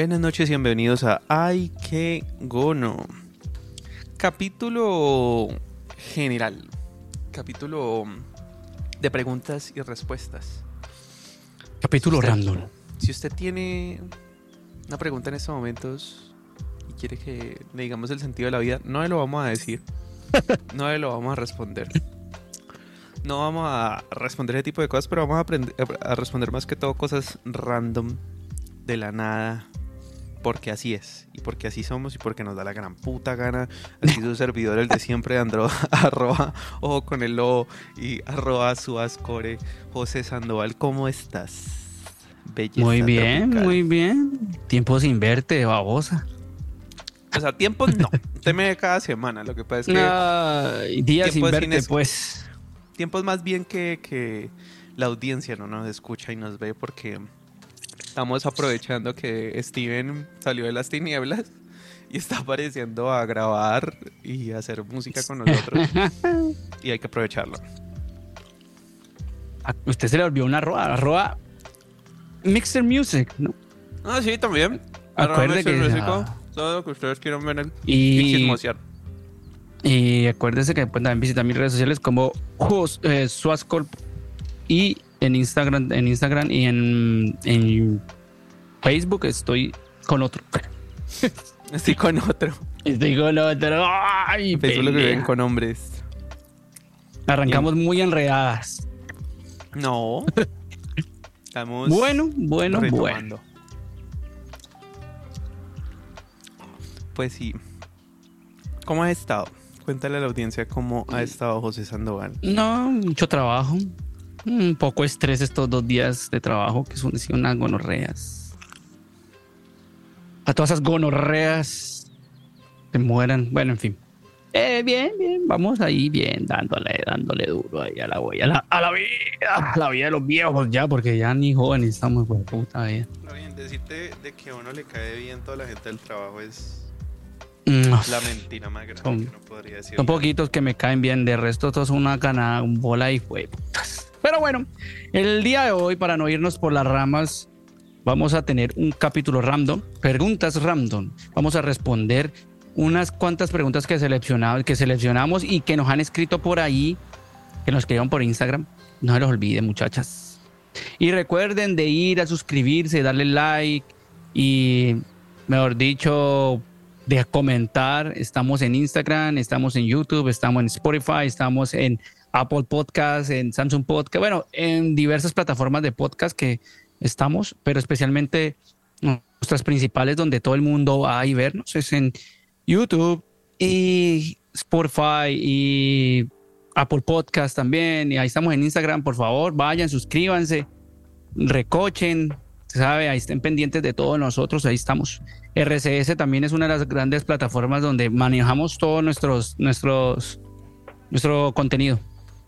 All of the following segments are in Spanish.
Buenas noches y bienvenidos a Ay, qué gono. Capítulo general. Capítulo de preguntas y respuestas. Capítulo Usted- random. Si usted tiene una pregunta en estos momentos y quiere que le digamos el sentido de la vida, no le lo vamos a decir. No le lo vamos a responder. No vamos a responder ese tipo de cosas, pero vamos a, aprender, a responder más que todo cosas random, de la nada, porque así es, y porque así somos, y porque nos da la gran puta gana. Así su servidor, el de siempre, Andro, arroba, ojo con el lobo, y arroba suascore, José Sandoval, ¿cómo estás? Belleza Muy bien, tropical. muy bien. Tiempo sin verte, babosa. O sea, tiempos no. Usted me ve cada semana. Lo que pasa es que Ay, días sin verte, cines- pues. tiempos más bien que, que la audiencia no nos escucha y nos ve porque estamos aprovechando que Steven salió de las tinieblas y está apareciendo a grabar y a hacer música con nosotros. y hay que aprovecharlo. A usted se le olvidó una arroba, arroba Mixer Music, ¿no? Ah, sí, también. Arroba que- Mr. Músico, ah. todo lo que ustedes quieran ver en- y Y, y acuérdese que pueden también visitar mis redes sociales como eh, Suascorp y en Instagram, en Instagram y en, en Facebook estoy con otro. Estoy con otro. Estoy con otro. Ay, lo que ven con hombres. Arrancamos muy enredadas. No. Estamos Bueno, bueno, bueno. Pues sí. ¿Cómo has estado? Cuéntale a la audiencia cómo ha estado José Sandoval. No, mucho trabajo. Un poco estrés estos dos días de trabajo, que son unas gonorreas. A todas esas gonorreas que mueran. Bueno, en fin. Eh, bien, bien, vamos ahí bien, dándole, dándole duro ahí a la, a la, a la vida, a la vida de los viejos ya, porque ya ni jóvenes estamos, pues puta vida. Bien, decirte de que a uno le cae bien toda la gente del trabajo es Mm, la mentira más grande Son- que uno podría decir. Son poquitos que me caen bien, de resto todos una canada, un bola y fue putas. Pero bueno, el día de hoy, para no irnos por las ramas, vamos a tener un capítulo random, preguntas random. Vamos a responder unas cuantas preguntas que seleccionamos, que seleccionamos y que nos han escrito por ahí, que nos escribieron por Instagram. No se los olviden, muchachas. Y recuerden de ir a suscribirse, darle like y, mejor dicho, de comentar. Estamos en Instagram, estamos en YouTube, estamos en Spotify, estamos en Apple Podcast, en Samsung Podcast, bueno, en diversas plataformas de podcast que estamos, pero especialmente nuestras principales donde todo el mundo va a y vernos es en YouTube y Spotify y Apple Podcast también. Y ahí estamos en Instagram, por favor, vayan, suscríbanse, recochen, sabe, ahí estén pendientes de todos nosotros, ahí estamos. RCS también es una de las grandes plataformas donde manejamos todo nuestro contenido.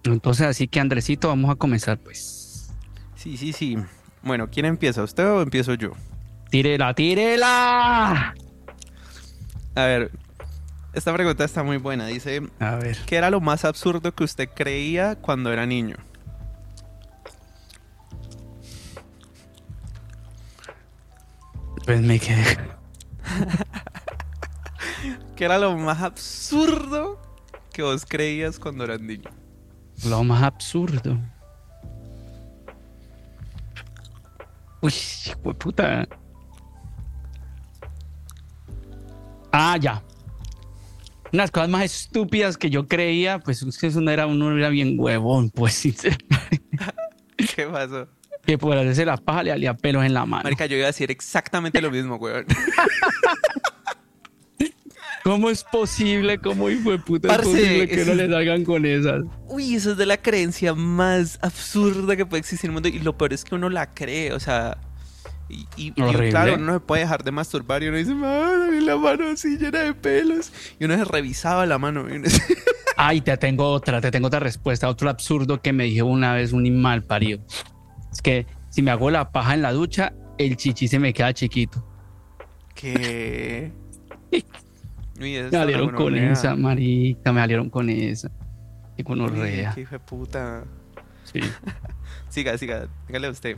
Entonces, así que Andresito, vamos a comenzar, pues. Sí, sí, sí. Bueno, ¿quién empieza? ¿Usted o empiezo yo? Tírela, tírela. A ver, esta pregunta está muy buena. Dice, A ver. ¿qué era lo más absurdo que usted creía cuando era niño? Pues me quedé. ¿Qué era lo más absurdo que vos creías cuando eras niño? Lo más absurdo. Uy, puta. Ah, ya. Unas cosas más estúpidas que yo creía, pues eso no era, uno era bien huevón, pues sinceramente. ¿Qué pasó? Que por hacerse la paja le salía pelos en la mano. Marica, yo iba a decir exactamente lo mismo, weón. ¿Cómo es posible? ¿Cómo hijo de puta Parce, es posible que no le salgan con esas? Uy, eso es de la creencia más absurda que puede existir en el mundo. Y lo peor es que uno la cree, o sea. Y, y- claro, uno no se puede dejar de masturbar y uno dice, madre, la mano así llena de pelos. Y uno se revisaba la mano. y uno dice, Ay, te tengo otra, te tengo otra respuesta, otro absurdo que me dijo una vez un mal parido. Es que si me hago la paja en la ducha, el chichi se me queda chiquito. ¿Qué? Me salieron con esa, marica, me salieron con esa. Qué Uy, gonorrea. Qué hijo de puta. Sí. Siga, siga, dígale usted.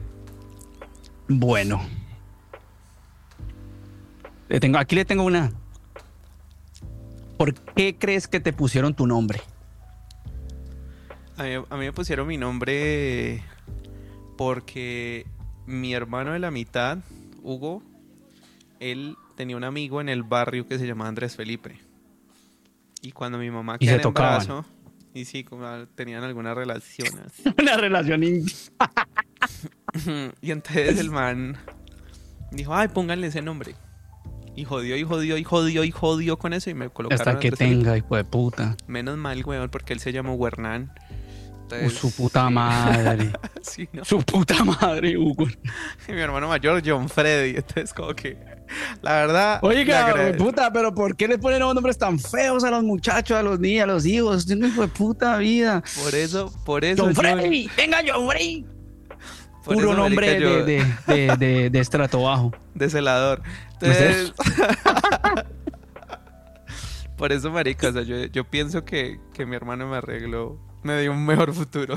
Bueno. Le tengo, aquí le tengo una. ¿Por qué crees que te pusieron tu nombre? A mí, a mí me pusieron mi nombre porque mi hermano de la mitad, Hugo, él tenía un amigo en el barrio que se llamaba Andrés Felipe. Y cuando mi mamá quedó en tocaban. embarazo, y sí, como tenían alguna relación así. Una relación y entonces el man dijo, ay, pónganle ese nombre. Y jodió, y jodió, y jodió, y jodió con eso y me colocaron hasta que tenga, hijo de puta. Menos mal, weón, porque él se llamó Huernán. Entonces, su puta madre. sí, ¿no? su puta madre, Hugo. Y mi hermano mayor, John Freddy. Entonces, como que, la verdad. Oiga, agrade- puta, pero ¿por qué le ponen nombres tan feos a los muchachos, a los niños, a los hijos? Tiene hijo de puta vida. Por eso, por eso. John yo- Frey, venga John por Puro nombre yo- de, de, de, de- de estrato bajo. de celador. Entonces. por eso, marica, o sea, yo, yo pienso que, que mi hermano me arregló. Me dio un mejor futuro.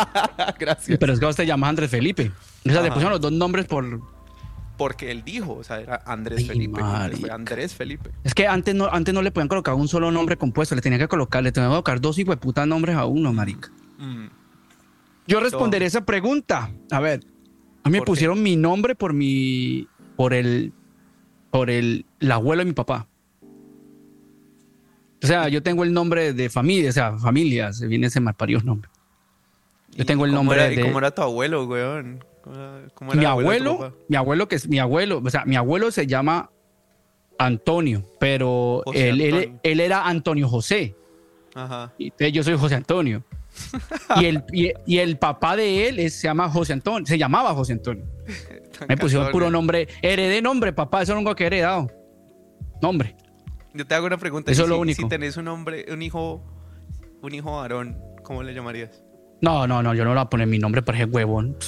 Gracias. Pero es que usted llama Andrés Felipe. O sea, le pusieron los dos nombres por... Porque él dijo, o sea, era Andrés Ay, Felipe. fue. Andrés Felipe. Es que antes no, antes no le podían colocar un solo nombre compuesto, le tenían que colocar, le tenían que colocar dos hijos de puta nombres a uno, marica. Mm. Yo responderé esa pregunta. A ver, a mí me pusieron mi nombre por mi, por el, por el, el abuelo de mi papá. O sea, yo tengo el nombre de familia, o sea, familia, se viene ese malparido nombre. Yo ¿Y tengo el nombre era- ¿Y de- cómo era tu abuelo, weón? ¿Cómo era- cómo era Mi abuelo, mi abuelo que es mi abuelo, o sea, mi abuelo se llama Antonio, pero él, él- Antonio. él era Antonio José. Ajá. Y yo soy José Antonio. y, el, y, y el papá de él es- se llama José Antonio, se llamaba José Antonio. Me pusieron puro weón. nombre, heredé nombre, papá, eso algo que he heredado. Nombre. Yo te hago una pregunta. Eso es lo si, único. Si tenés un hombre, un hijo, un hijo varón, ¿cómo le llamarías? No, no, no, yo no le voy a poner mi nombre para ese huevón.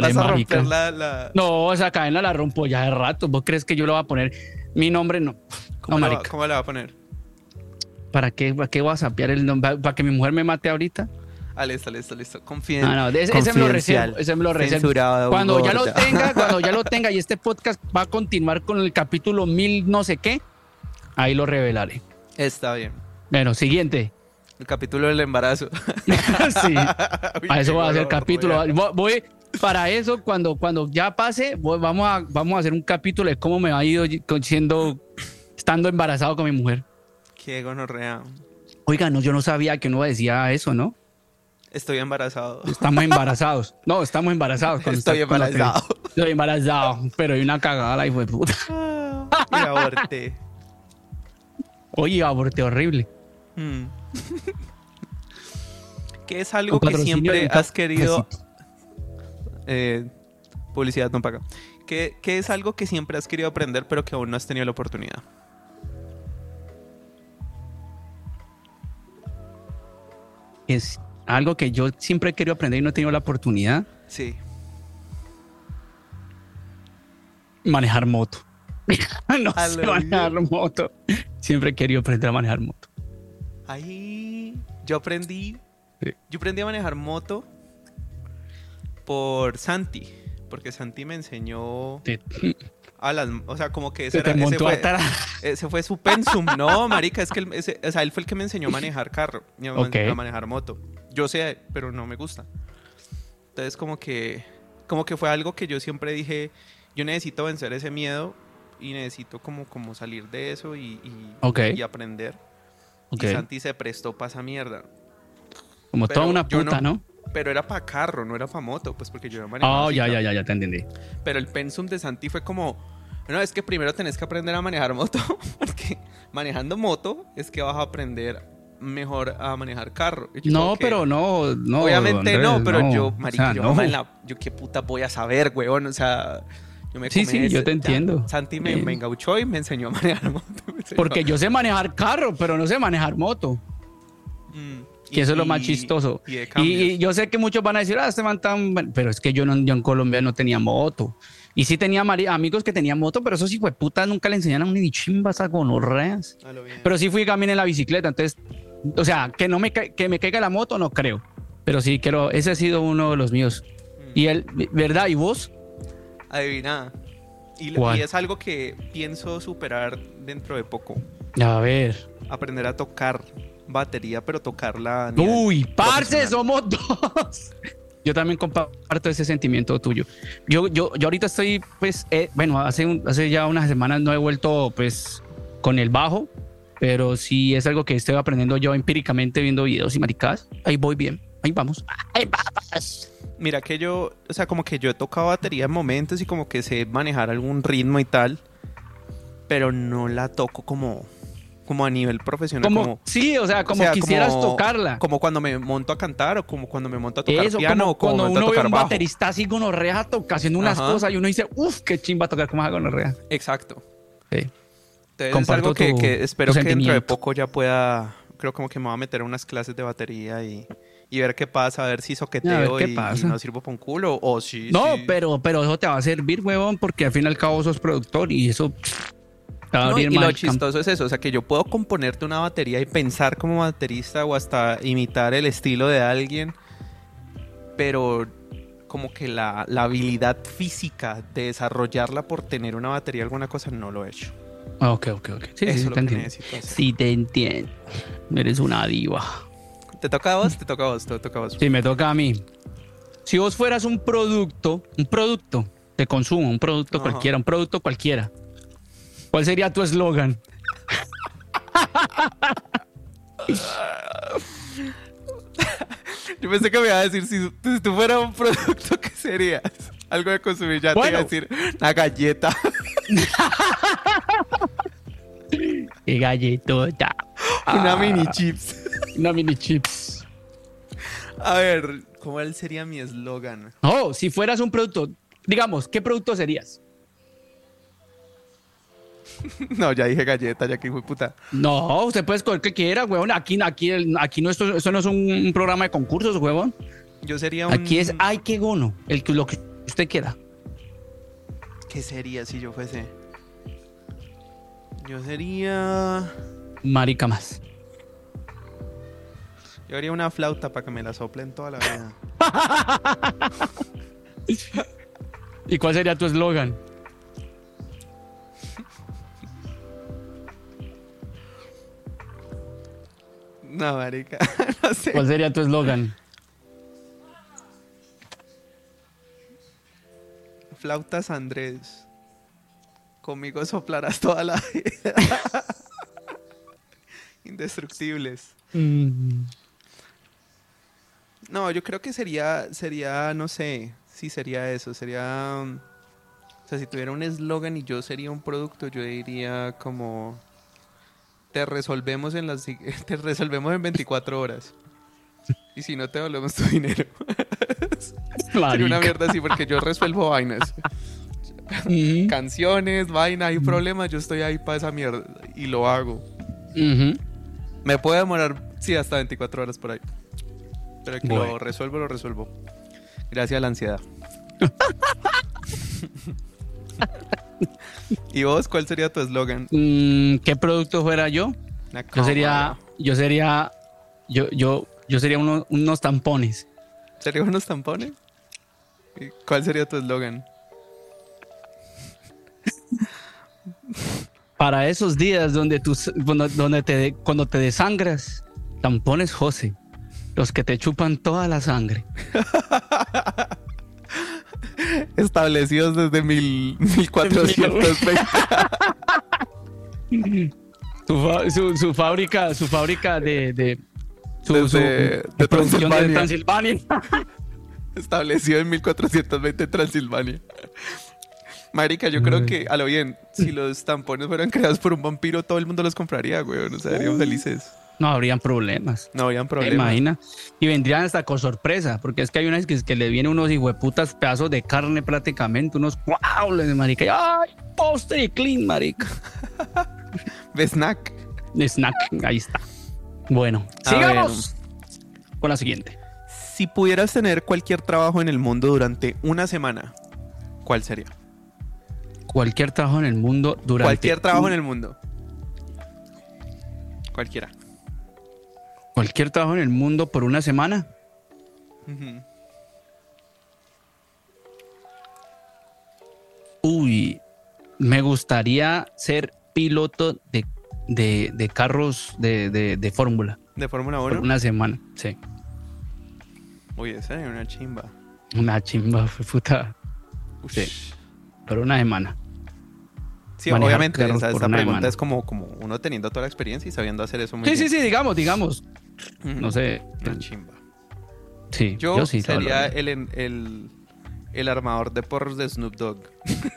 Vas a romper la, la- No, esa cadena la rompo ya de rato. ¿Vos crees que yo le voy a poner mi nombre? No. ¿Cómo, No, le va, marica. ¿Cómo va a poner? ¿Para qué, ¿Para qué voy a sapear el nombre? ¿Para que mi mujer me mate ahorita? Ah, listo, listo, listo. Confía. Ah, no, de- ese, me lo reservo. Ese me lo reservo. Cuando ya lo tenga, cuando ya lo tenga y este podcast va a continuar con el capítulo mil no sé qué, ahí lo revelaré. Está bien. Bueno, siguiente. El capítulo del embarazo. sí. Para eso va a ser capítulo. Voy, voy- para eso, cuando, cuando ya pase, voy- vamos, a, vamos a hacer un capítulo de cómo me ha ido siendo, estando embarazado con mi mujer. Qué gonorrea. Oiga, no, yo no sabía que uno decía eso, ¿no? Estoy embarazado. Estamos embarazados. No, estamos embarazados. cuando Estoy está- embarazado. Estoy embarazado, pero hay una cagada, la hijo de puta. y aborté. Oye, aborté horrible. Mm. ¿Qué es algo que siempre has querido... Eh, publicidad no paga. ¿Qué, qué es algo que siempre has querido aprender pero que aún no has tenido la oportunidad? Es algo que yo siempre he querido aprender y no he tenido la oportunidad. Sí. Manejar moto. no A sé manejar moto. Siempre he querido aprender a manejar moto. Ahí yo aprendí. Sí. Yo aprendí a manejar moto por Santi. Porque Santi me enseñó a las. O sea, como que ese, era- ese fue, ese fue su pensum. No, marica, es que él, ese- o sea, él fue el que me enseñó a manejar carro a manejar moto. Yo sé, pero no me gusta. Entonces, como que, como que fue algo que yo siempre dije, yo necesito vencer ese miedo y necesito como, como salir de eso y, y- Ok. y aprender. Ok. Y Santi se prestó para esa mierda. Como pero toda una puta, ¿no? Pero era para carro, no era para moto, pues porque yo no manejaba Oh, ya, ¿no? ya, ya, ya te entendí. Pero el pensum de Santi fue como, no, es que primero tenés que aprender a manejar moto, porque manejando moto es que vas a aprender mejor a manejar carro. Yo No, que, pero no, no. Obviamente no, pero no. yo, O marica, sea, yo, no. la- yo qué puta voy a saber, weón, o sea, yo me Sí, sí, ese- yo te ya, entiendo. Santi me, Sí. me engauchó y me enseñó a manejar moto. Porque yo sé manejar carro, pero no sé manejar moto. Mm, Que eso es lo más chistoso. Y, yo sé que muchos van a decir, ah, este man tan... bueno", Pero es que yo, no, yo en Colombia no tenía moto. Y sí tenía amigos que tenían moto, pero esos hijos de puta nunca le enseñaron ni chimbas a gonorreas. Pero sí fui también en la bicicleta, entonces, o sea, que no me, que me caiga la moto, no creo. Pero sí, quiero, ese ha sido uno de los míos. Y él, ¿verdad? ¿Y vos? Adivina. Y, y es algo que pienso superar dentro de poco. A ver. Aprender a tocar batería, pero tocarla. Uy, parce, somos dos. Yo también comparto ese sentimiento tuyo. Yo, yo, yo ahorita estoy, pues, eh, bueno, hace, un- hace ya unas semanas no he vuelto, pues, con el bajo, pero sí es algo que estoy aprendiendo yo empíricamente viendo videos y maricadas. Ahí voy bien, ahí vamos. Ahí vamos. Mira que yo, o sea, como que yo he tocado batería en momentos y como que sé manejar algún ritmo y tal, pero no la toco como, como a nivel profesional. Como, Como, sí, o sea, como o sea, quisieras como- tocarla. como cuando me monto a cantar o como cuando me monto a tocar Eso, piano como o como cuando me monto a uno ve tocar un bajo. baterista así gonorrea toca haciendo unas Ajá. cosas y uno dice, uff, qué chimba tocar como haga gonorrea. Exacto. Sí. Entonces es algo que, tu- que espero que dentro de poco ya pueda, creo como que me voy a meter a unas clases de batería y, y ver qué pasa, a ver si soqueteo qué y, y pasa. no sirvo para un culo o sí. No, pero, pero eso te va a servir, huevón, porque al fin y al cabo sos productor y eso te va a No, y abrir lo chistoso es eso, o sea, que yo puedo componerte una batería y pensar como baterista o hasta imitar el estilo de alguien, pero como que la, la habilidad física de desarrollarla por tener una batería alguna cosa no lo he hecho. Ah, Ok, ok, ok. Sí, eso sí, te entiendo. Sí, te entiendo. Eres una diva. ¿Te toca a vos? Te toca a vos, te toca a vos. Sí, me toca a mí. Si vos fueras un producto, un producto de consumo, un producto Ajá. cualquiera, un producto cualquiera, ¿cuál sería tu eslogan? Yo pensé que me iba a decir, si, si tú fueras un producto, ¿qué serías? Algo de consumir, ya te iba a decir una galleta. ¡Qué galletota! una Ah, mini chips. Una mini chips. A ver, ¿cuál sería mi eslogan? Oh, si fueras un producto, digamos, ¿qué producto serías? No, ya dije galleta, ya que fue puta. No, usted puede escoger que quiera, huevón. Aquí, aquí, aquí no, esto, esto no es un, programa de concursos, huevón. Yo sería un... Aquí es ay, qué gono. El, lo que usted quiera. ¿Qué sería si yo fuese? Yo sería... Marica más. Yo haría una flauta para que me la soplen toda la vida. ¿Y cuál sería tu eslogan? No, marica, no sé. ¿Cuál sería tu eslogan? Flautas Andrés. Conmigo soplarás toda la vida. Indestructibles. Mm, No, yo creo que sería, sería, no sé, sí sería eso, sería, um, o sea, si tuviera un eslogan y yo sería un producto, yo diría como, te resolvemos en las, te resolvemos en 24 horas. Y si no te devolvemos tu dinero. Sería una mierda así porque yo resuelvo vainas. Canciones, vaina, hay problemas, yo estoy ahí para esa mierda y lo hago. Me puede demorar, sí, hasta 24 horas por ahí. Pero que Bueno. lo resuelvo, lo resuelvo. Gracias a la ansiedad. ¿Y vos cuál sería tu eslogan? Mm, ¿Qué producto fuera yo? Yo sería, yo sería, yo, yo, yo sería uno- unos tampones. ¿Sería unos tampones? ¿Y ¿Cuál sería tu eslogan? Para esos días donde, tú, donde te, cuando te desangras, tampones José. Los que te chupan toda la sangre. Establecidos desde mil, 1420. Su, su, su fábrica, su fábrica de, de, su, Desde- su- de de producción de Transilvania. Transilvania. Establecido en 1420 en Transilvania. Marica, yo creo que, a lo bien, si los tampones fueran creados por un vampiro, todo el mundo los compraría, güey. No serían felices. No habrían problemas. No habrían ¿Te problemas. imaginas? Y vendrían hasta con sorpresa, porque es que hay unas que, que le vienen unos hijueputas pedazos de carne prácticamente, unos wow, de marica. y, ¡Ay! Postre clean, marica. De snack. De snack, ahí está. Bueno, A sigamos con la siguiente. Si pudieras tener cualquier trabajo en el mundo durante una semana, ¿cuál sería? Cualquier trabajo en el mundo durante. Cualquier trabajo un- en el mundo. Cualquiera. Cualquier trabajo en el mundo por una semana. Uy. me gustaría ser piloto de, de, de carros de, de, de fórmula ¿De Fórmula por 1? una semana. Sí. Uy, esa es una chimba. Una chimba, fue puta. Ush. Sí. Por una semana. Sí, Manejar obviamente, por esta una pregunta es como, como uno teniendo toda la experiencia y sabiendo hacer eso muy Sí, sí, sí, digamos, digamos. No sé. Una chimba. Sí, Yo, yo, sí. sería el, el, el armador de porros de Snoop Dogg.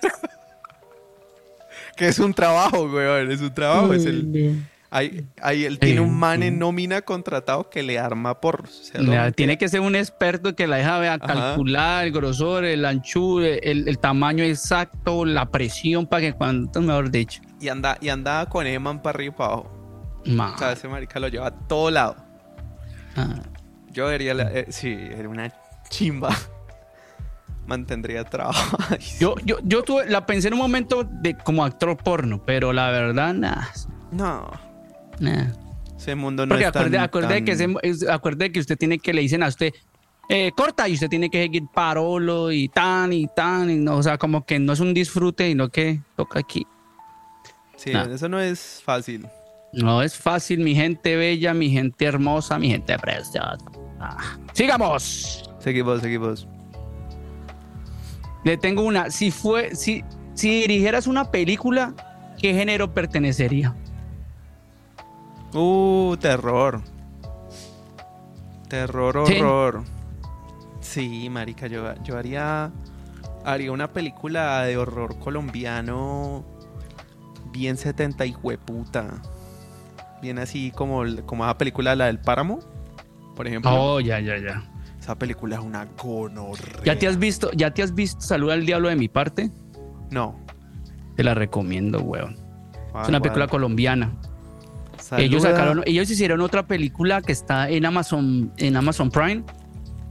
que es un trabajo, weón, es un trabajo. es el, ahí, ahí él tiene un man en nómina contratado que le arma porros. o sea, Le- lo- tiene que ser un experto que la deja vea, calcular el grosor, el anchura, el, el tamaño exacto, la presión para que cuando, mejor dicho. y, anda, y anda con ese man para arriba y para abajo. O sea, ese marica lo lleva a todo lado. ah. Yo vería, la- eh, sí, era una chimba. Mantendría trabajo. Yo, yo, yo tuve, la pensé en un momento de como actor porno, pero la verdad, nada. No, Nah. ese mundo no Porque es acuerde, tan... acuerde tan- que ese- es- acuerde que usted tiene que le dicen a usted eh, corta y usted tiene que seguir parolo y tan y tan y no, o sea, como que no es un disfrute, sino que toca aquí. Sí, Nah. eso no es fácil. No es fácil, mi gente bella, mi gente hermosa, mi gente preciosa. Ah. Sigamos. Seguimos, seguimos. Le tengo una. Si fue, si, si dirigieras una película, ¿qué género pertenecería? Uh, terror. Terror, horror. Sí, marica, yo, yo haría, haría una película de horror colombiano bien 70 y hueputa. Bien así como, como esa película, la del Páramo, por ejemplo. Oh, ya, ya, ya. Esa película es una gonorrea. ¿Ya te has visto, ya te has visto Salud al Diablo de mi parte? No. Te la recomiendo, weón. Ah, Es una película colombiana. Ellos sacaron, ellos hicieron otra película que está en Amazon, en Amazon Prime.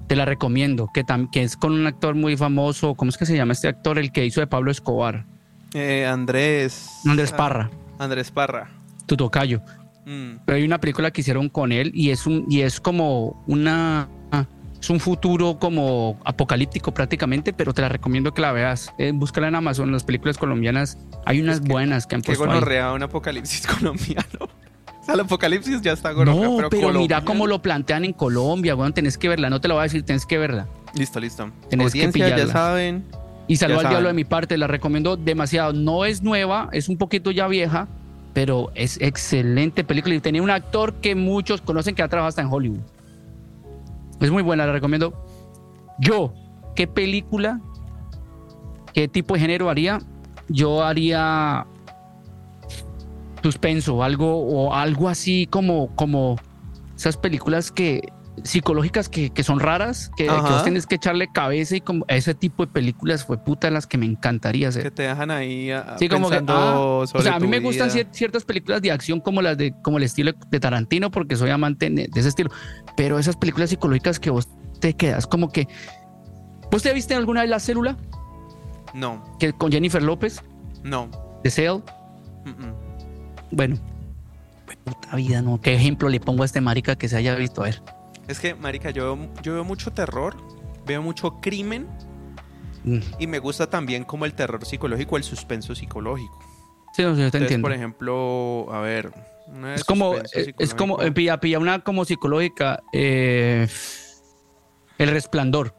Te la recomiendo, que, tam- que es con un actor muy famoso. ¿Cómo es que se llama este actor? El que hizo de Pablo Escobar. Eh, Andrés. Andrés ah, Parra, Andrés Parra. tu tocayo. Mm. Pero hay una película que hicieron con él y es un y es como una es un futuro como apocalíptico prácticamente, pero te la recomiendo que la veas. Eh, búscala en Amazon, las películas colombianas. Hay unas Es que- buenas que han Qué puesto ahí. gonorrea un apocalipsis colombiano. El apocalipsis ya está gonorrea, No, pero, pero, mira cómo lo plantean en Colombia, weón, tenés que verla, no te lo voy a decir, tenés que verla. Listo, listo. Tenés que Audiencia, ya pillarla. saben. Y Salud Ya al Diablo de mi parte, la recomiendo demasiado. No es nueva, es un poquito ya vieja, pero es excelente película y tenía un actor que muchos conocen que ha trabajado hasta en Hollywood. Es muy buena, la recomiendo. Yo, ¿qué película, qué tipo de género haría? Yo haría suspenso, algo o algo así como, como esas películas que psicológicas que, que son raras, que, que Ajá. vos tenés que echarle cabeza y como ese tipo de películas fue puta las que me encantaría hacer. Que te dejan ahí ah, Sí, como que, ah, o sea, a mí me gustan vida. ciertas películas de acción como las de como el estilo de Tarantino porque soy amante de de ese estilo, pero esas películas psicológicas que vos te quedas como que ¿Vos te viste alguna vez La Célula No, que con Jennifer López no. de Cell? Mm, mm. Bueno, puta vida, ¿no? ¿Qué ejemplo le pongo a este marica que se haya visto? A ver. Es que, marica, yo, yo veo mucho terror, veo mucho crimen Mm. y me gusta también como el terror psicológico, el suspenso psicológico. Sí, no, sí, yo te Entonces, entiendo. por ejemplo, a ver... Es como, eh, es como, pilla, pilla una como psicológica. eh, el Resplandor.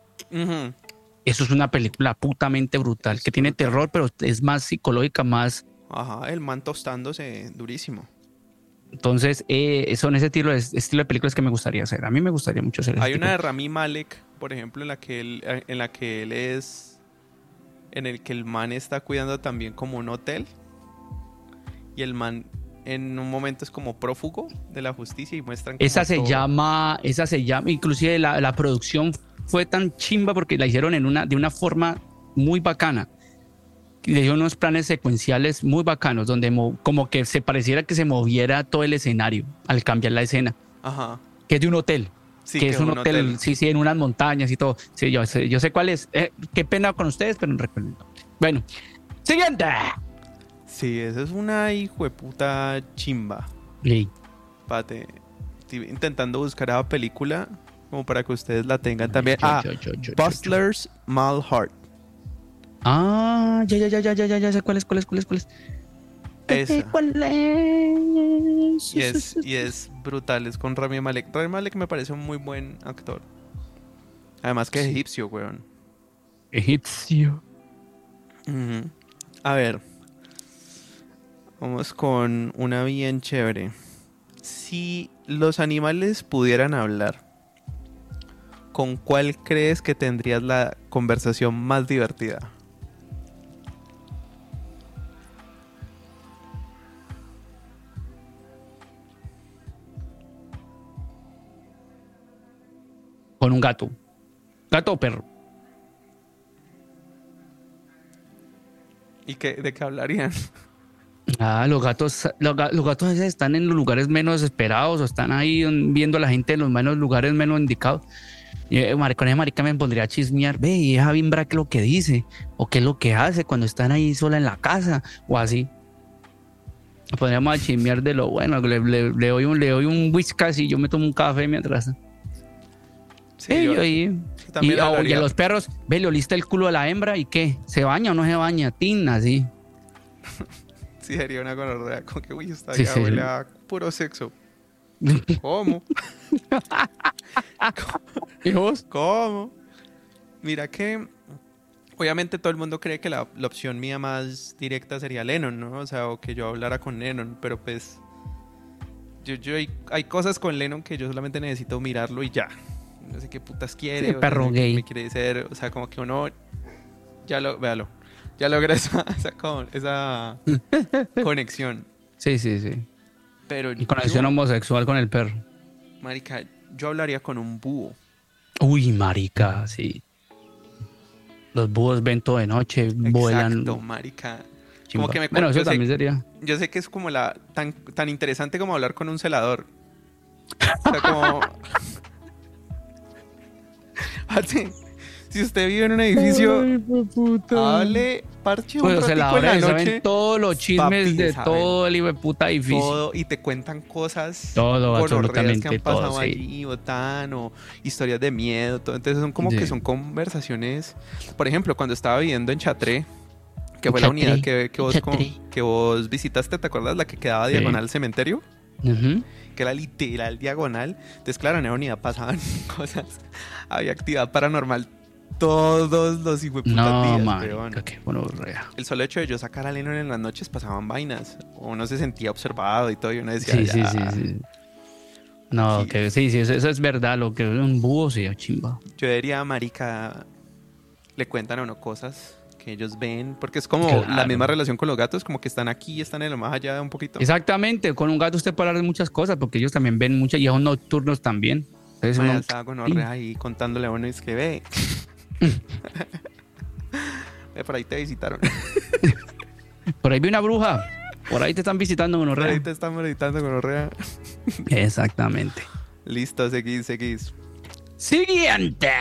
Eso es una película putamente brutal, que tiene terror, pero es más psicológica, más. Ajá, el man tostándose durísimo. Entonces, eh, son ese estilo de, estilo de películas que me gustaría hacer. A mí me gustaría mucho hacer Hay una de Rami Malek, por ejemplo, en la que él, eh, en la que él es, en el que el man está cuidando también como un hotel y el man en un momento es como prófugo de la justicia y muestran Esa se todo. llama, esa se llama, inclusive la, la producción fue tan chimba porque la hicieron en una, de una forma muy bacana. Dieron unos planes secuenciales muy bacanos, donde mo- como que se pareciera que se moviera todo el escenario al cambiar la escena, Ajá. que es de un hotel. Sí, que es un hotel, sí, sí, en unas montañas y todo. Sí, yo sé, yo sé cuál es. Eh, qué pena con ustedes, pero no recuerdo. el nombre. Bueno, siguiente. Sí, esa es una hijo de puta chimba. Sí. Pate. Estoy intentando buscar esa película como para que ustedes la tengan también. Yo, Ah, yo, yo. Bustler's Malheart. Ah, ya, ya, ya, ya, ya, ya, ya sé cuál es, cuál es, cuál es, cuál es. Esa. ¿Cuál es? Y es, y es brutal, es con Rami Malek. Rami Malek me parece un muy buen actor. Además que es Sí. egipcio, weón. Egipcio. A ver. Vamos con una bien chévere. Si los animales pudieran hablar, ¿con cuál crees que tendrías la conversación más divertida? Con un gato. ¿Gato o perro? ¿Y qué, de qué hablarían? Ah, los gatos, los, los gatos a veces están en los lugares menos esperados o están ahí viendo a la gente en los menos lugares menos indicados. Y, eh, con esa marica me pondría a chismear, ve, y esa bimbra qué es lo que dice, o qué es lo que hace cuando están ahí sola en la casa, o así. Podríamos a chismear de lo bueno, le, le- le doy un, le doy un whiskas y yo me tomo un café mientras. Sí, yo- y, hablaría. y a los perros, ve, le oliste el culo a la hembra y qué, ¿se baña o no se baña? Tin, así. Sí, sería una gonorrea. Como que, uy, esta Sí, ya sí. huele a puro sexo. ¿Cómo? ¿Y vos? ¿Cómo? Mira que obviamente todo el mundo cree que la, la opción mía más directa sería Lennon, ¿no? O sea, o que yo hablara con Lennon, pero pues yo, yo hay, hay cosas con Lennon que yo solamente necesito mirarlo y ya. No sé qué putas quiere. Sí, o no perro sé gay. Me quiere decir, o sea, como que uno ya lo, véalo, ya logra esa, esa, con- esa conexión. Sí, sí, sí. Pero Y conexión yo, homosexual con el perro. marica, yo hablaría con un búho. Uy, marica, sí. Los búhos ven todo de noche, vuelan. Exacto, marica. chimba. Como que me bueno, eso sé- también sería. Yo sé que es como la tan, tan interesante como hablar con un celador. O sea, como. Si usted vive en un edificio, hable, parche un Pues los ratico en la noche, saben todos los chismes papi, de saben todo el hijo de puta edificio. todo y te cuentan cosas Todo, absolutamente que han pasado todo, sí. allí, o tan, o historias de miedo, todo. Entonces son como Sí. que son conversaciones. Por ejemplo, cuando estaba viviendo en Chatré, que fue la unidad que, que, vos, con- que vos visitaste, ¿te acuerdas? La que quedaba Sí. diagonal al cementerio. Ujú. Que era literal diagonal. Entonces, claro, en la unidad pasaban cosas. Había actividad paranormal todos los hijos No, días, qué gonorrea. El solo hecho de yo sacar a Lennon en las noches pasaban vainas. Uno se sentía observado y todo. Y uno decía, Sí, sí, sí, sí. No, Sí. que sí, sí, eso, eso es verdad. Lo que es un búho, sí, chimba. Yo diría, marica, le cuentan a uno cosas que ellos ven. Porque es como la misma relación con los gatos. Como que están aquí, están en lo más allá un poquito. Exactamente, con un gato usted puede hablar de muchas cosas porque ellos también ven muchas y son nocturnos también. Entonces uno- estaba con Orrea ahí contándole a uno y es que ve. Por ahí te visitaron. por ahí vi una bruja, por ahí te están visitando Por ahí te están meditando con Orrea. Exactamente. Listo, seguís, seguís. Siguiente.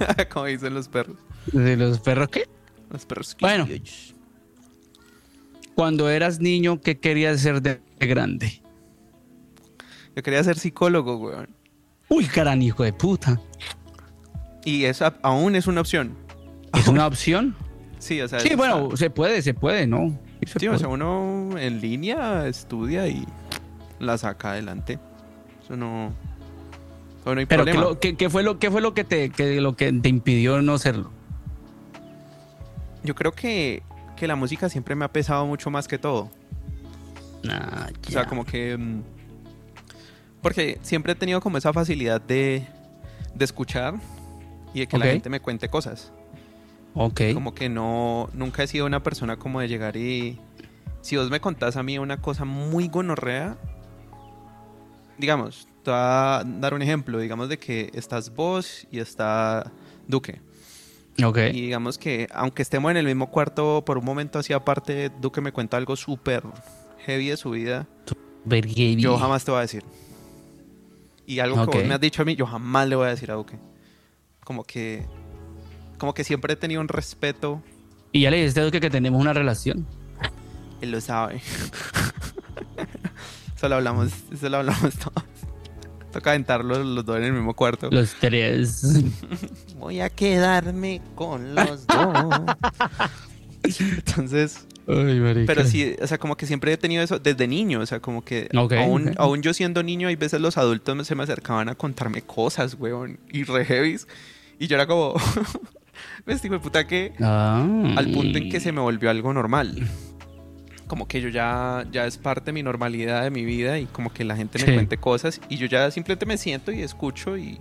Como dicen los perros. ¿De los perros qué? Los perros. Bueno. Cuando eras niño, ¿qué querías ser de de grande? Yo quería ser psicólogo, weón. Uy, caran, hijo de puta. Y eso aún es una opción. ¿Es una opción? Sí, o sea. Sí, está- bueno, se puede, se puede, ¿no? Sí, se Sí, o sea, uno en línea estudia y la saca adelante. Eso no. Eso no hay Pero ¿qué, problema. lo- qué- qué fue lo, qué fue lo que te, que, lo que te impidió no serlo? Yo creo que, que la música siempre me ha pesado mucho más que todo. Ah, O sea, como que. mm, Porque siempre he tenido como esa facilidad de, de escuchar y de que la gente me cuente cosas. Ok. Como que no, nunca he sido una persona como de llegar y... Si vos me contás a mí una cosa muy gonorrea, digamos, te voy a dar un ejemplo, digamos de que estás vos y está Duque. Ok. Y digamos que aunque estemos en el mismo cuarto por un momento así aparte, Duque me cuenta algo súper heavy de su vida, Verguevi. yo jamás te voy a decir. Y algo que vos me has dicho a mí, yo jamás le voy a decir a Duque. Como que... Como que siempre he tenido un respeto Y ya le dijiste a Duque que tenemos una relación. Él lo sabe. eso lo hablamos, eso lo hablamos todos. Toca aventarlo los dos en el mismo cuarto. Los tres. voy a quedarme con los dos. Entonces, pero sí, o sea, como que siempre he tenido eso desde niño, o sea, como que aún, aún, yo siendo niño, hay veces los adultos se me acercaban a contarme cosas, weón, y re heavies, y yo era como, ¿ves, tipo de puta que? Ah. Al punto en que se me volvió algo normal. Como que yo ya, ya es parte de mi normalidad de mi vida y como que la gente me cuente cosas y yo ya simplemente me siento y escucho y,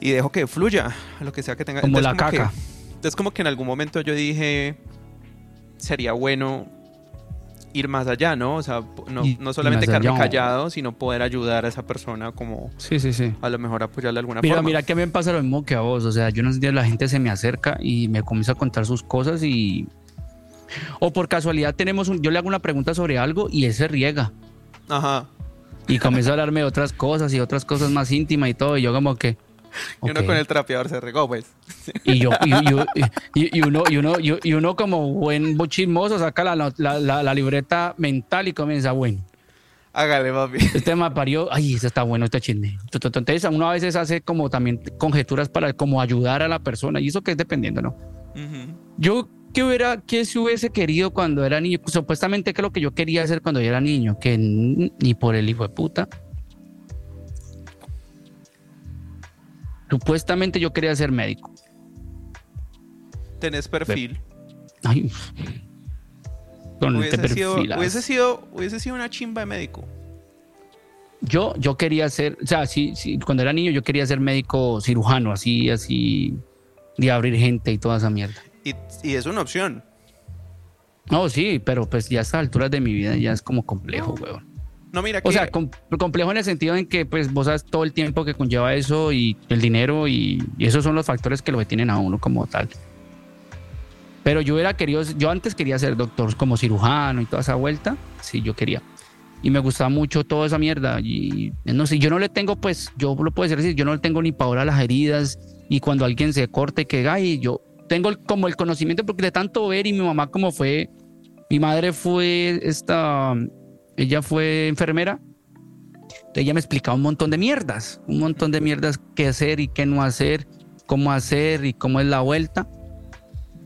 y dejo que fluya lo que sea que tenga. Como la caca. entonces como que en algún momento yo dije, sería bueno ir más allá, ¿no? O sea, no, solamente quedarme callado, sino poder ayudar a esa persona como... Sí, sí, sí. A lo mejor apoyarle de alguna forma. Mira, mira que a mí me pasa lo mismo que a vos. O sea, yo no sé, la gente se me acerca y me comienza a contar sus cosas y... O por casualidad tenemos un... Yo le hago una pregunta sobre algo y él se riega. Ajá. Y comienza a hablarme de otras cosas y otras cosas más íntimas y todo. Y yo como que... Y uno con el trapeador se regó, pues. Y yo, y, uno, y uno, y uno como buen chismoso saca la, la, libreta mental y comienza, bueno. Hágale, papi. Este tema parió, ay, este está bueno, este chisme. Entonces, uno a veces hace como también conjeturas para como ayudar a la persona, y eso que es dependiendo, ¿no? Yo, ¿qué hubiera, qué se hubiese querido cuando era niño? Pues, supuestamente, que es lo que yo quería hacer cuando yo era niño? Que ni por el hijo de puta Supuestamente yo quería ser médico. Tenés perfil. Ay. Con hubiese, este sido, hubiese, sido, hubiese sido una chimba de médico. Yo, yo quería ser, o sea, sí, sí, cuando era niño yo quería ser médico cirujano, así, así, de abrir gente y toda esa mierda. Y, y es una opción. No, sí, pero pues ya a estas alturas de mi vida ya es como complejo, weón. No, mira O sea, complejo en el sentido en que pues vos sabes todo el tiempo que conlleva eso y el dinero y, esos son los factores que lo detienen a uno como tal. Pero yo era querido, yo antes quería ser doctor como cirujano y toda esa vuelta, sí, yo quería. Y me gustaba mucho toda esa mierda. Y no sé, yo no le tengo, pues, yo lo puedo decir yo no le tengo ni para ahora las heridas. Y cuando alguien se corte, que ay, yo tengo como el conocimiento porque de tanto ver y mi mamá como fue, mi madre fue esta ella fue enfermera. Ella me explicaba un montón de mierdas, un montón de mierdas qué hacer y qué no hacer, cómo hacer y cómo es la vuelta.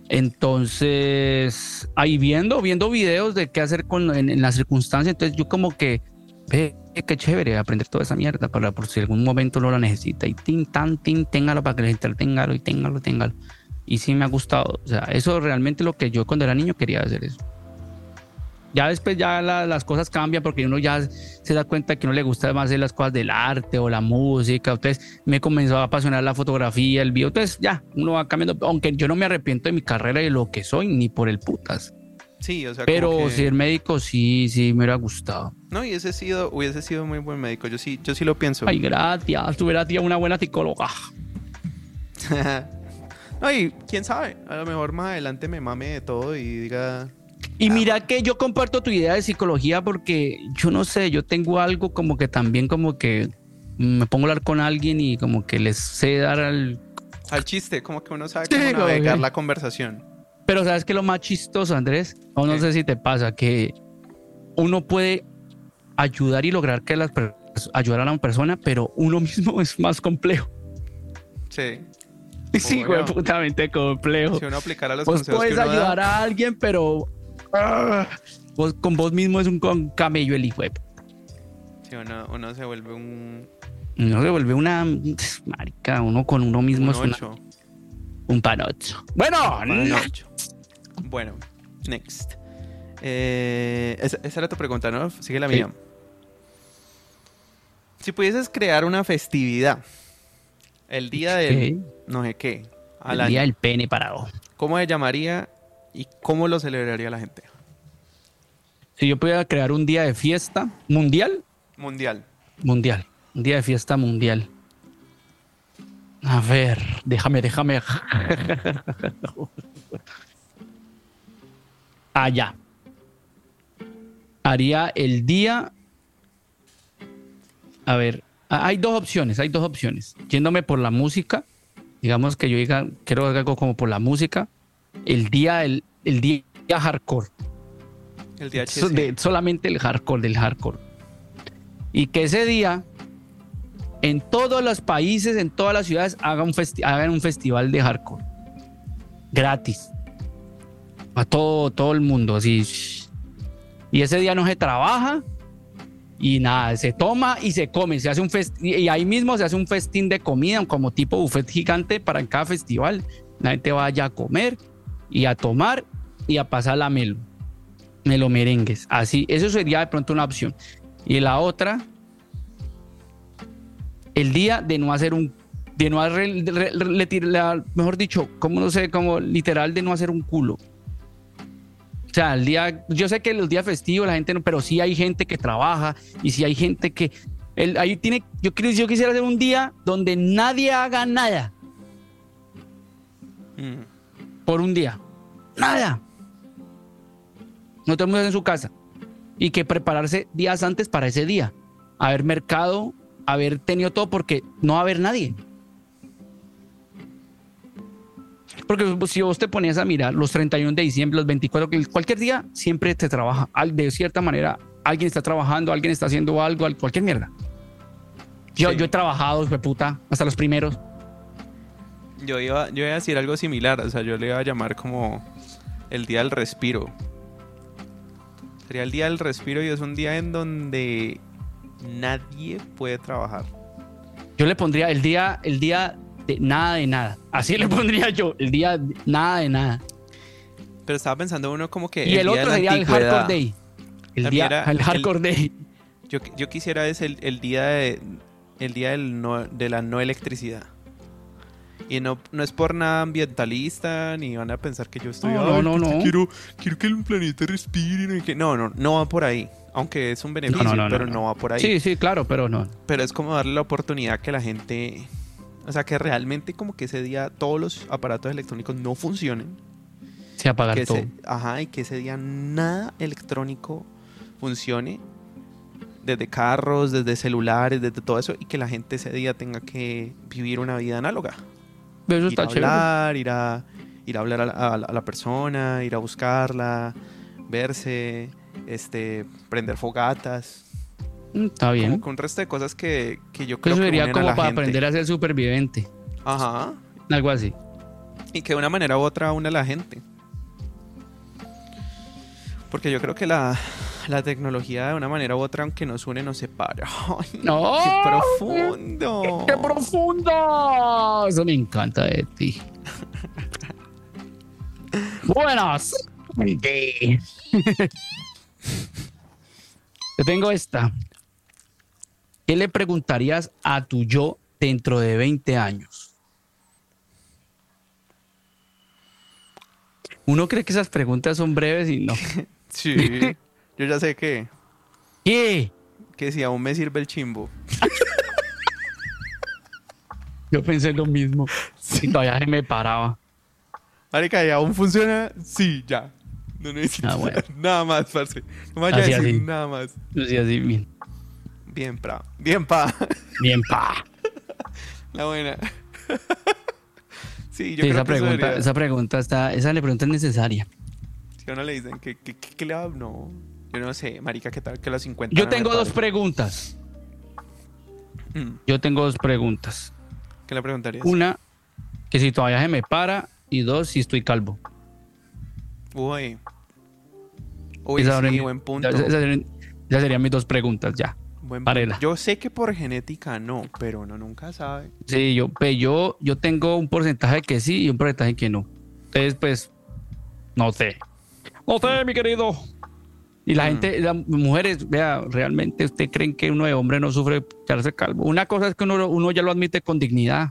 Entonces, ahí viendo, viendo videos de qué hacer con, en, las circunstancias, entonces yo como que, ve, qué chévere aprender toda esa mierda para por si algún momento no la necesita. Y tin, tan, tin, téngalo para que la gente téngalo y téngalo, téngalo. Y sí me ha gustado. O sea, eso realmente lo que yo cuando era niño quería hacer eso. Ya después ya las cosas cambian porque uno ya se da cuenta que no le gusta más las cosas del arte o la música. Entonces me comenzó a apasionar la fotografía, el video. Entonces ya uno va cambiando. Aunque yo no me arrepiento de mi carrera y de lo que soy, ni por el putas. Sí, o sea, pero si el médico sí, sí me hubiera gustado. No, y ese sido, hubiese sido muy buen médico. Yo sí, yo sí lo pienso. Ay, gracias. Tuviera tía una buena psicóloga. no, y quién sabe, a lo mejor más adelante me mame de todo y diga, y mira que yo comparto tu idea de psicología porque yo no sé, yo tengo algo como que también como que me pongo a hablar con alguien y como que les sé dar al... Al chiste, como que uno sabe cómo navegar la conversación. Pero ¿sabes qué es lo más chistoso, Andrés? O no sé si te pasa, que uno puede ayudar y lograr que las ayudar a una persona, pero uno mismo es más complejo. Sí. Sí, güey, putamente complejo. Si uno aplicara los Vos puedes ayudar a alguien, pero Ah, vos, con vos mismo es un camello el hijo Sí, uno, se vuelve un. Uno se vuelve una. Marica, uno con uno mismo es un panocho. Bueno, Bueno, next. Eh, esa, era tu pregunta, ¿no? Sigue la mía. Si pudieses crear una festividad, el día del. No sé qué. el día del pene parado. ¿Cómo se llamaría ¿Y cómo lo celebraría la gente? Si yo pudiera crear un día de fiesta mundial. Mundial. Mundial. Un día de fiesta mundial. A ver, déjame, déjame. Allá. Haría el día. A ver, hay dos opciones, hay dos opciones. Yéndome por la música, digamos que yo diga, quiero algo como por la música, el día, el, el día hardcore. El día solamente el hardcore del hardcore. Y que ese día en todos los países, en todas las ciudades, hagan un, festi- hagan un festival de hardcore. Gratis. A todo, todo el mundo, así. Y ese día no se trabaja y nada, se toma y se come. Se hace un fest- y ahí mismo se hace un festín de comida, como tipo buffet gigante para cada festival. La gente vaya a comer y a tomar y a pasar la melo. Melo merengues. Así, eso sería de pronto una opción. Y la otra, el día de no hacer un, de no re- re- re- mejor dicho, como no sé, como literal de no hacer un culo. O sea, el día, yo sé que los días festivos la gente no, pero sí hay gente que trabaja y sí hay gente que, el, ahí tiene, yo, yo quisiera hacer un día donde nadie haga nada Mm. por un día. Nada. No está en su casa. Y que prepararse días antes para ese día. Haber mercado, haber tenido todo porque no va a haber nadie. Porque si vos te ponías a mirar los 31 de diciembre, los 24, que cualquier día siempre te trabaja. De cierta manera, alguien está trabajando, alguien está haciendo algo, al- cualquier mierda. Yo, Sí. yo he trabajado, hijo de puta, hasta los primeros. Yo iba, yo iba a decir algo similar, o sea, yo le iba a llamar como el día del respiro. Sería el día del respiro y es un día en donde nadie puede trabajar. Yo le pondría el día, el día de nada de nada. Así le pondría yo, el día de nada de nada. Pero estaba pensando uno como que... Y el, otro sería el. Hardcore Day. El También día, era el el- Hardcore Day. Yo, yo quisiera es el, el día de el día del no- de la no electricidad. Y no, no es por nada ambientalista, ni van a pensar que yo estoy... No, no, "Ay, no, no. Quiero, quiero que el planeta respire. que-". No, no, no va por ahí. Aunque es un beneficio, no, no, pero no. no va por ahí. Sí, sí, claro, pero no. Pero es como darle la oportunidad que la gente... O sea, que realmente como que ese día todos los aparatos electrónicos no funcionen. Se apagar Que todo. ese, ajá, y que ese día nada electrónico funcione. Desde carros, desde celulares, desde todo eso. Y que la gente ese día tenga que vivir una vida análoga. Eso ir a chévere. hablar, ir a, ir a hablar a la, a la- a la persona, ir a buscarla, verse, este, prender fogatas. Mm, Está bien. Como que un resto de cosas que, que yo creo Eso que sería como la para gente. aprender a ser superviviente. Ajá. Algo así. Y que de una manera u otra une a la gente. Porque yo creo que la, la tecnología de una manera u otra, aunque nos une, nos separa. ¡Ay, ¡No! ¡Qué profundo! ¡Qué profundo! Eso me encanta de ti. Buenas. Yo tengo esta. ¿Qué le preguntarías a tu yo dentro de 20 años? Uno cree que esas preguntas son breves y no. Sí. Yo ya sé que, ¿Qué? que si aún me sirve el chimbo. Yo pensé lo mismo. Y todavía se me paraba. Marica, ¿y aún funciona? Sí, ya. No necesito Ah, bueno. nada más, parce. No me vaya a Así, decir así. nada más. Yo sí, así bien. Bien, pra. Bien, pa. Bien, pa. La buena. sí, yo Sí, creo esa que pregunta, debería- esa pregunta está, esa le pregunta es necesaria. Si a uno le dicen que, que, que- que le No, yo no sé, marica, ¿qué tal que los 50 Yo tengo dos preguntas. Mm, Yo tengo dos preguntas. ¿Qué le preguntarías? Una, que si todavía se me para. Y dos, si estoy calvo. Uy. Uy, Esa sí, buen punto. Esas serían, esas serían mis dos preguntas ya. Buen punto. Yo sé que por genética no, pero uno nunca sabe. Sí, yo, pues, yo, yo tengo un porcentaje que sí y un porcentaje que no. Entonces, pues, no sé. No sé, mi querido. Y la Mm. gente, las mujeres, vea, realmente usted creen que uno de hombre no sufre quedarse calvo. Una cosa es que uno, uno ya lo admite con dignidad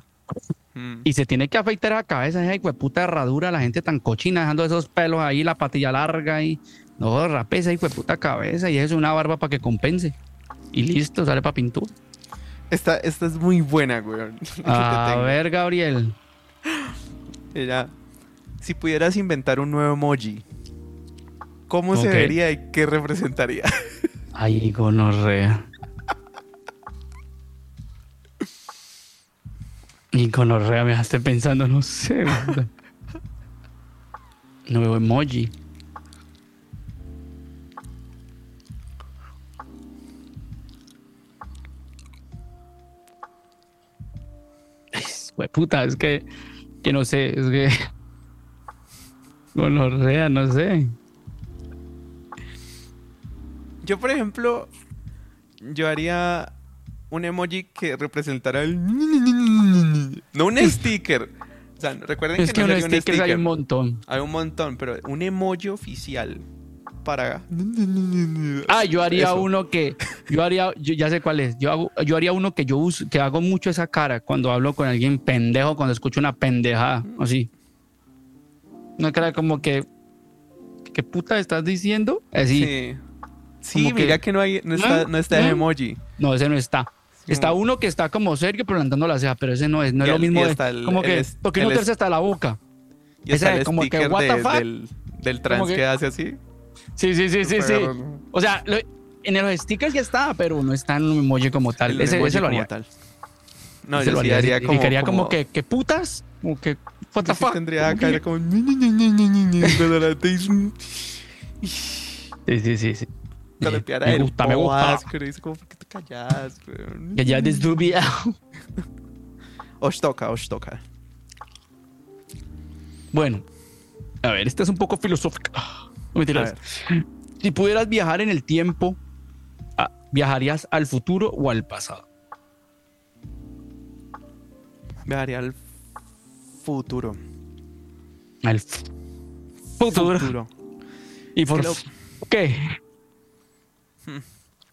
Mm. y se tiene que afeitar la cabeza, esa puta herradura, la gente tan cochina dejando esos pelos ahí, la patilla larga y no, rape esa hijo de puta cabeza y eso es una barba para que compense. Y listo, sale para pintura. Esta, esta es muy buena, güey. A ver, Gabriel. Ella, si pudieras inventar un nuevo emoji, ¿cómo se vería y qué representaría? Ay, gonorrea. Y gonorrea me dejaste pensando, no sé. Nuevo emoji. Güey, puta, es que, que no sé, es que. Gonorrea, no sé. Yo, por ejemplo, yo haría un emoji que representara el... No un sticker. O sea, recuerden Es que, que no sería un stickers hay sticker. un montón. Hay un montón, pero un emoji oficial para... Ah, yo haría Eso. uno que, yo haría, yo ya sé cuál es. Yo hago, yo haría uno que yo uso, que hago mucho esa cara cuando hablo con alguien pendejo, cuando escucho una pendejada, así. Una cara como que, ¿qué puta estás diciendo? Así. Sí. Sí, Como que- mira que no, hay, no está, ¿Ah? no está el ¿Ah? emoji. No, ese no está. Está uno que está como serio, pero levantando la ceja, pero ese no es, no es lo mismo de, está el- como el que, es- es- terce hasta la boca. Y Ese el como que, what the fuck? del, del trans que- que hace así. Sí, sí, sí, sí, sí. O sea, lo- en los stickers ya está, pero no está en un emoji como tal. El Ese, emoji ese lo como haría. tal. No, Ese yo lo sí haría Y como... quería como, que, que putas, como que, what the fuck. tendría Como que- como... Sí, sí, sí, sí. Me gusta, me gusta. dice como, ¿por qué te callas? weón?" Que ya desdubiado. Os toca, os toca. Bueno, a ver, esta es un poco filosófica. Mentiras. Si pudieras viajar en el tiempo, ¿viajarías al futuro o al pasado? Viajaría al futuro. Al futuro. Futuro. ¿Y por qué?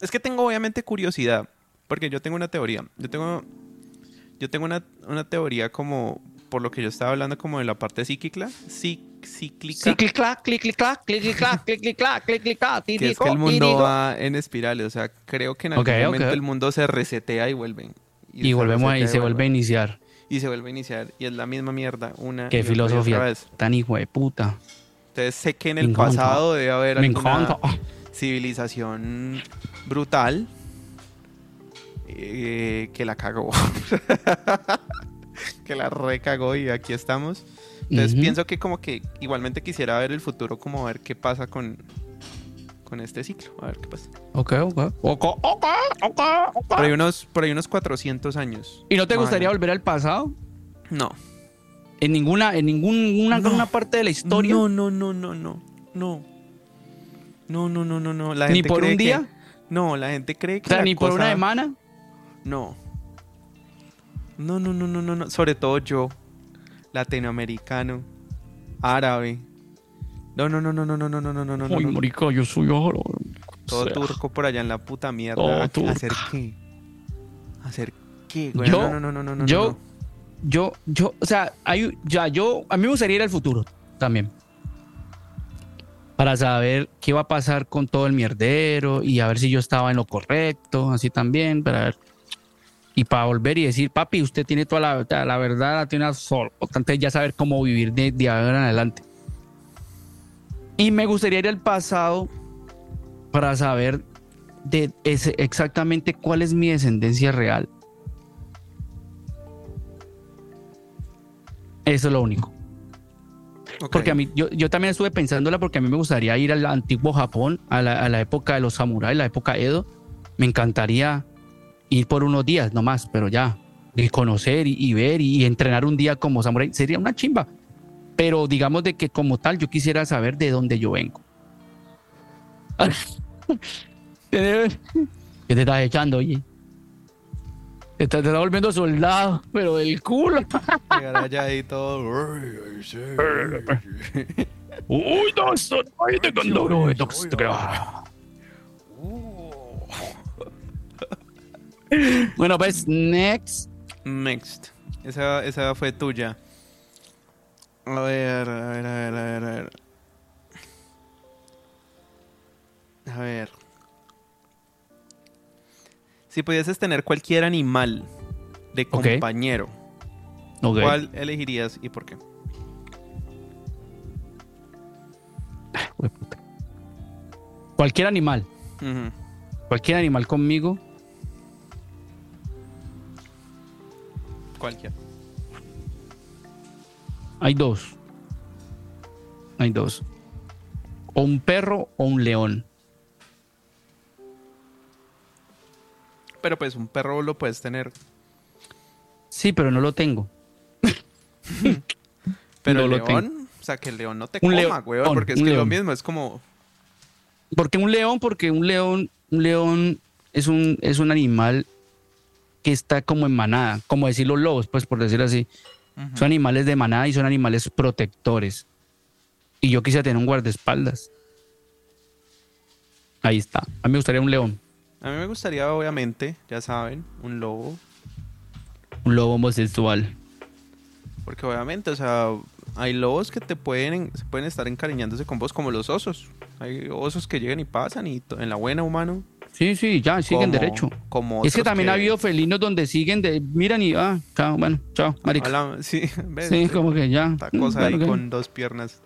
Es que tengo obviamente curiosidad, porque yo tengo una teoría. Yo tengo, yo tengo una, una teoría como, por lo que yo estaba hablando, como de la parte cíclica, cí- cíclica, Sí, clic, clac, clic, clic, clac, clic, clic, clac, clic, clic, clac, clic, clic, clac, que es que el mundo va en espirales. O sea, creo que en algún momento el mundo se resetea y vuelven. Y volvemos ahí, se vuelve a iniciar. Y se vuelve a iniciar. Y es la misma mierda, una Qué otra y otra filosofía vez. tan hijo de puta. Entonces sé que en el pasado debe haber alguna civilización brutal eh, que la cagó. que la recagó y aquí estamos. Entonces pienso que como que igualmente quisiera ver el futuro, como ver qué pasa con, con este ciclo. A ver qué pasa. Ok, ok. Ok, ok, ok, ok. Por ahí unos, por ahí unos 400 años. ¿Y no te gustaría volver al pasado? No. ¿En ninguna, en ninguna No. parte de la historia? No, no, no, no, no. No. No, no, no, no, no. La ¿Ni por cree un que- día? No, la gente cree O que sea, la ni por una semana. No. No, no, no, no, no, no. Sobre todo yo, latinoamericano, árabe. No, no, no, no, no, no, no, no, no, no, no, Ay, no. marica, yo soy oro. Todo O sea, turco por allá en la puta mierda. Todo ¿A- turca. ¿Hacer qué? ¿Hacer qué? güey? Yo- no, no, no, no, no, yo, no. yo, yo, o sea, hay, ya, yo, a mí me gustaría ir al futuro también. Para saber qué va a pasar con todo el mierdero y a ver si yo estaba en lo correcto, así también, para ver. Y para volver y decir, papi, usted tiene toda la, toda la verdad, la tiene solo. Importante ya saber cómo vivir de, de ahora en adelante. Y me gustaría ir al pasado para saber de ese, exactamente cuál es mi descendencia real. Eso es lo único. Ok. Porque a mí, yo, yo también estuve pensándola porque a mí me gustaría ir al antiguo Japón, a la, a la época de los samuráis, la época Edo. Me encantaría ir por unos días nomás, pero ya. Y conocer y, y ver y, entrenar un día como samurái sería una chimba. Pero digamos de que como tal yo quisiera saber de dónde yo vengo. ¿Qué te estás echando, oye? Te estás, te estás volviendo soldado, pero del culo. Llegar allá y todo. Uy, no, de Bueno, pues, next. Next. Esa, esa fue tuya. A ver, a ver, a ver, a ver, a ver. A ver. Si pudieses tener cualquier animal de compañero. ¿cuál elegirías y por qué? Cualquier animal, cualquier animal conmigo. Cualquier. Hay dos. Hay dos. O un perro o un león. Pero pues un perro lo puedes tener. Sí, pero no lo tengo. Pero No el lo tengo. león, o sea, que el león no te Un coma, león, weón, porque es que lo león. mismo, es como, ¿Por qué un león? Porque un león, un león es un, es un animal que está como en manada, como decir los lobos, pues por decirlo así. Son animales de manada y son animales protectores. Y yo quisiera tener un guardaespaldas. Ahí está. A mí me gustaría un león, a mí me gustaría, obviamente, ya saben, un lobo, un lobo homosexual. porque obviamente, o sea, hay lobos que te pueden, se pueden estar encariñándose con vos como los osos. Hay osos que llegan y pasan y en la buena humano. Sí, sí, ya, siguen como- derecho. Como Es que también ha habido felinos donde siguen de, miran y, ah, chao, bueno, chao, marica. Hola, sí, ves, Sí, como que ya. esta cosa bueno, ahí con dos piernas.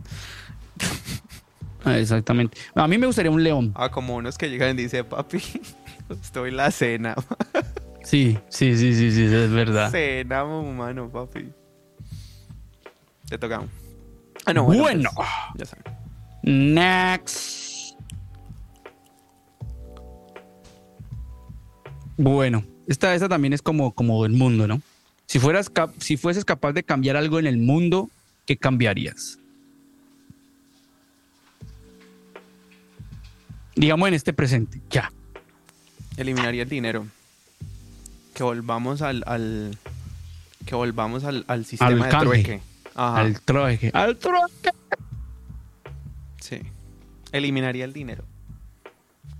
Ah, exactamente. A mí me gustaría un león. Ah, como unos que llegan y dicen, papi, estoy la cena. Sí, sí, sí, sí, sí, es verdad. Cena, humano, papi. Te toca. Ah, Bueno. pues, ya saben. Next. Bueno, esta, esta también es como, como el mundo, ¿no? Si, fueras cap- si fueses capaz de cambiar algo en el mundo, ¿qué cambiarías? Digamos en este presente, ya. Eliminaría el dinero. Que volvamos al, al que volvamos al, al sistema de trueque. Ajá. Al troje. Al troje. Sí. Eliminaría el dinero.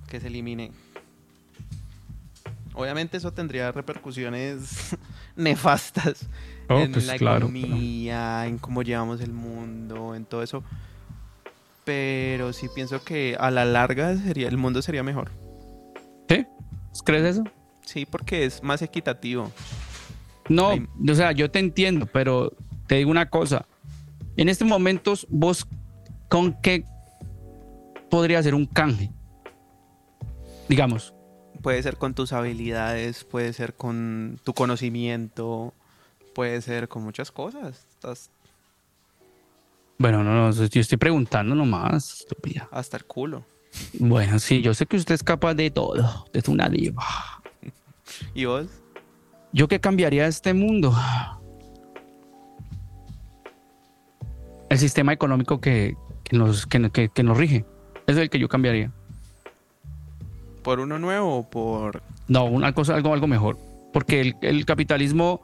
Que se elimine. Obviamente eso tendría repercusiones nefastas Oh, en pues la claro, economía, en cómo llevamos el mundo, en todo eso. Pero sí pienso que a la larga sería, el mundo sería mejor. ¿Sí? ¿Crees eso? Sí, porque es más equitativo. No, Hay- o sea, yo te entiendo, pero te digo una cosa. En estos momentos, vos, ¿con qué podría ser un canje? Digamos, Puede ser con tus habilidades, puede ser con tu conocimiento, puede ser con muchas cosas. Estás bueno, no, no, yo estoy preguntando nomás, estúpida. hasta el culo. Bueno, sí, yo sé que usted es capaz de todo, es una diva. ¿Y vos? ¿Yo qué cambiaría este mundo? El sistema económico que, que nos, que, que- que nos rige. Es el que yo cambiaría. ¿Por uno nuevo o por...? No, una cosa, algo, algo mejor. Porque el, capitalismo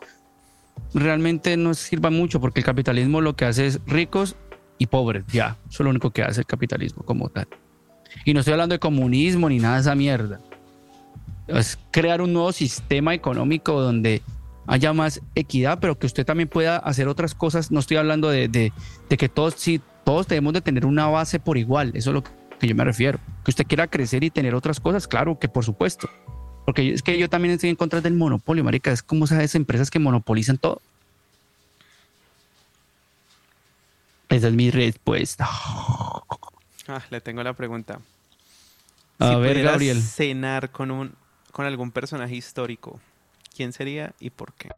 realmente no sirva mucho, porque el capitalismo lo que hace es ricos y pobres, ya. Eso es lo único que hace el capitalismo como tal. Y no estoy hablando de comunismo ni nada de esa mierda. Es crear un nuevo sistema económico donde haya más equidad, pero que usted también pueda hacer otras cosas. No estoy hablando de que todos, sí, todos debemos de tener una base por igual. Eso es lo que yo me refiero. Que usted quiera crecer y tener otras cosas, claro que por supuesto. Porque es que yo también estoy en contra del monopolio, marica. Es como esas empresas que monopolizan todo. Esa es mi respuesta. Ah, le tengo la pregunta. A si ver, Gabriel. cenar con un con algún personaje histórico, ¿quién sería y por qué?